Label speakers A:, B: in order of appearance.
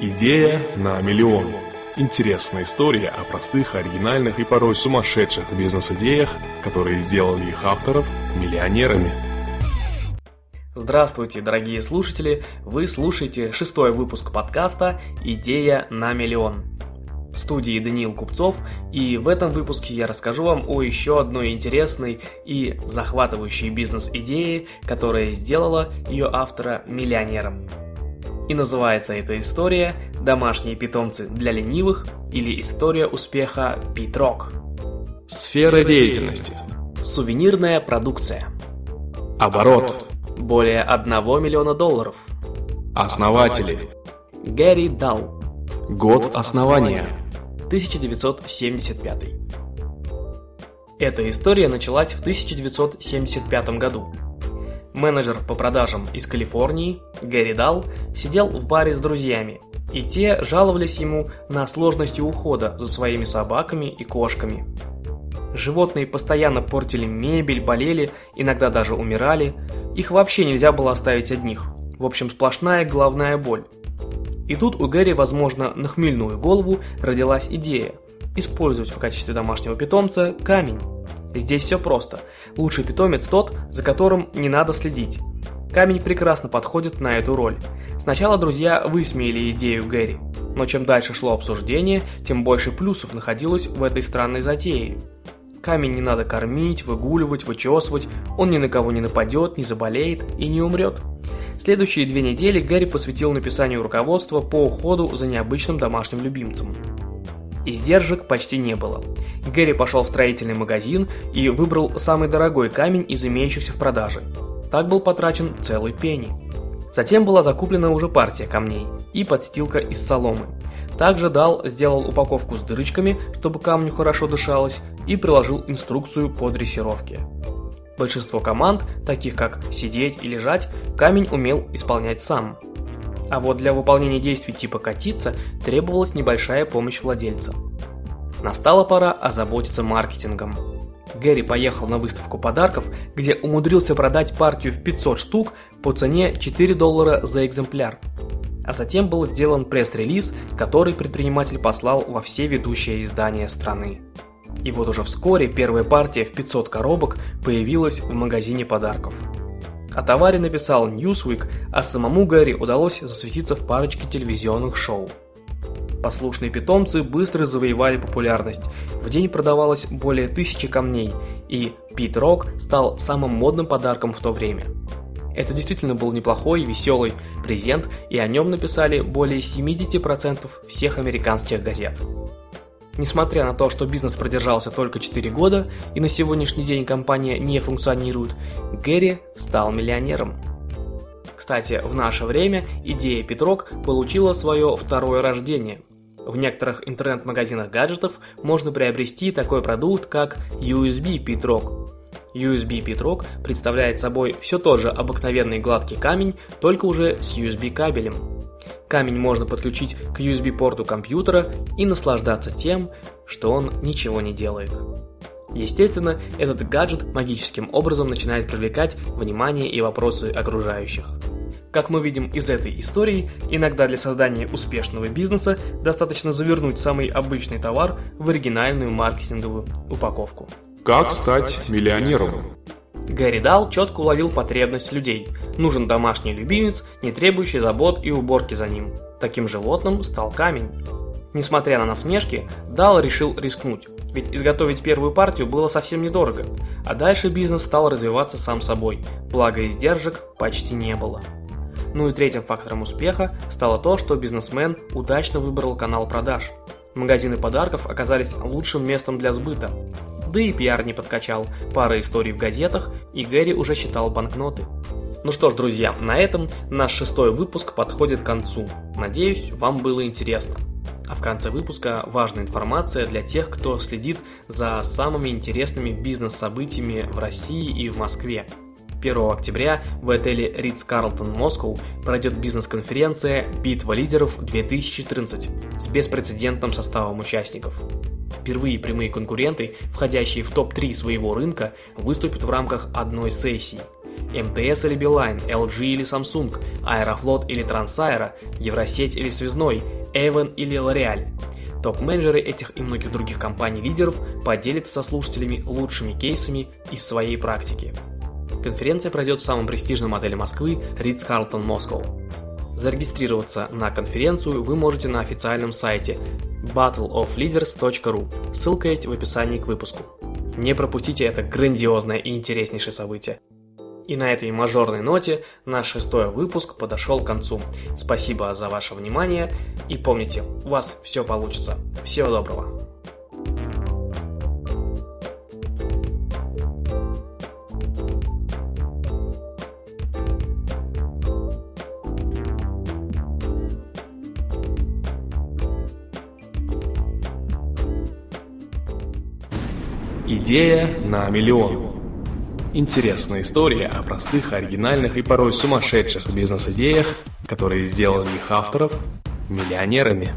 A: Идея на миллион. Интересная история о простых, оригинальных и порой сумасшедших бизнес-идеях, которые сделали их авторов миллионерами.
B: Здравствуйте, дорогие слушатели! Вы слушаете шестой выпуск подкаста «Идея на миллион». В студии Даниил Купцов, и в этом выпуске я расскажу вам о еще одной интересной и захватывающей бизнес-идее, которая сделала ее автора миллионером. И называется эта история «Домашние питомцы для ленивых» или «История успеха Питрок».
A: Сфера деятельности.
B: Сувенирная продукция.
A: Оборот.
B: Более 1 миллиона долларов.
A: Основатели.
B: Гэри Дал.
A: Год основания.
B: 1975. Эта история началась в 1975 году. Менеджер по продажам из Калифорнии, Гэри Дал, сидел в баре с друзьями, и те жаловались ему на сложности ухода за своими собаками и кошками. Животные постоянно портили мебель, болели, иногда даже умирали. Их вообще нельзя было оставить одних. В общем, сплошная головная боль. И тут у Гэри, возможно, на хмельную голову родилась идея использовать в качестве домашнего питомца камень. Здесь все просто. Лучший питомец тот, за которым не надо следить. Камень прекрасно подходит на эту роль. Сначала друзья высмеяли идею Гэри, но чем дальше шло обсуждение, тем больше плюсов находилось в этой странной затее. Камень не надо кормить, выгуливать, вычесывать, он ни на кого не нападет, не заболеет и не умрет. Следующие две недели Гэри посвятил написанию руководства по уходу за необычным домашним любимцем. Издержек почти не было. Гэри пошел в строительный магазин и выбрал самый дорогой камень из имеющихся в продаже. Так был потрачен целый пенни. Затем была закуплена уже партия камней и подстилка из соломы. Также Дал сделал упаковку с дырочками, чтобы камню хорошо дышалось, и приложил инструкцию по дрессировке. Большинство команд, таких как сидеть и лежать, камень умел исполнять сам. А вот для выполнения действий типа катиться требовалась небольшая помощь владельца. Настала пора озаботиться маркетингом. Гэри поехал на выставку подарков, где умудрился продать партию в 500 штук по цене 4 доллара за экземпляр. А затем был сделан пресс-релиз, который предприниматель послал во все ведущие издания страны. И вот уже вскоре первая партия в 500 коробок появилась в магазине подарков. О товаре написал Newsweek, а самому Гэри удалось засветиться в парочке телевизионных шоу. Послушные питомцы быстро завоевали популярность. В день продавалось более тысячи камней, и Пит Рок стал самым модным подарком в то время. Это действительно был неплохой веселый презент, и о нем написали более 70% всех американских газет. Несмотря на то, что бизнес продержался только 4 года и на сегодняшний день компания не функционирует, Гэри стал миллионером. Кстати, в наше время идея Петрок получила свое второе рождение. В некоторых интернет-магазинах гаджетов можно приобрести такой продукт, как USB Петрок. USB Петрок представляет собой все тот же обыкновенный гладкий камень, только уже с USB кабелем. Камень можно подключить к USB-порту компьютера и наслаждаться тем, что он ничего не делает. Естественно, этот гаджет магическим образом начинает привлекать внимание и вопросы окружающих. Как мы видим из этой истории, иногда для создания успешного бизнеса достаточно завернуть самый обычный товар в оригинальную маркетинговую упаковку.
A: Как стать миллионером?
B: Гэри Дал четко уловил потребность людей. Нужен домашний любимец, не требующий забот и уборки за ним. Таким животным стал камень. Несмотря на насмешки, Дал решил рискнуть, ведь изготовить первую партию было совсем недорого, а дальше бизнес стал развиваться сам собой, благо издержек почти не было. Ну и третьим фактором успеха стало то, что бизнесмен удачно выбрал канал продаж. Магазины подарков оказались лучшим местом для сбыта. Да и пиар не подкачал, пара историй в газетах, и Гэри уже считал банкноты. Ну что ж, друзья, на этом наш шестой выпуск подходит к концу. Надеюсь, вам было интересно. А в конце выпуска важная информация для тех, кто следит за самыми интересными бизнес-событиями в России и в Москве. 1 октября в отеле Ritz-Carlton Moscow пройдет бизнес-конференция «Битва лидеров 2014» с беспрецедентным составом участников. Впервые прямые конкуренты, входящие в топ-3 своего рынка, выступят в рамках одной сессии. МТС или Билайн, LG или Samsung, Аэрофлот или Трансаэро, Евросеть или Связной, Эвен или Лореаль. Топ-менеджеры этих и многих других компаний-лидеров поделятся со слушателями лучшими кейсами из своей практики. Конференция пройдет в самом престижном отеле Москвы Ritz-Carlton Moscow. Зарегистрироваться на конференцию вы можете на официальном сайте battleofleaders.ru. Ссылка есть в описании к выпуску. Не пропустите это грандиозное и интереснейшее событие. И на этой мажорной ноте наш шестой выпуск подошел к концу. Спасибо за ваше внимание и помните, у вас все получится. Всего доброго.
A: Идея на миллион. Интересная история о простых, оригинальных и порой сумасшедших бизнес-идеях, которые сделали их авторов миллионерами.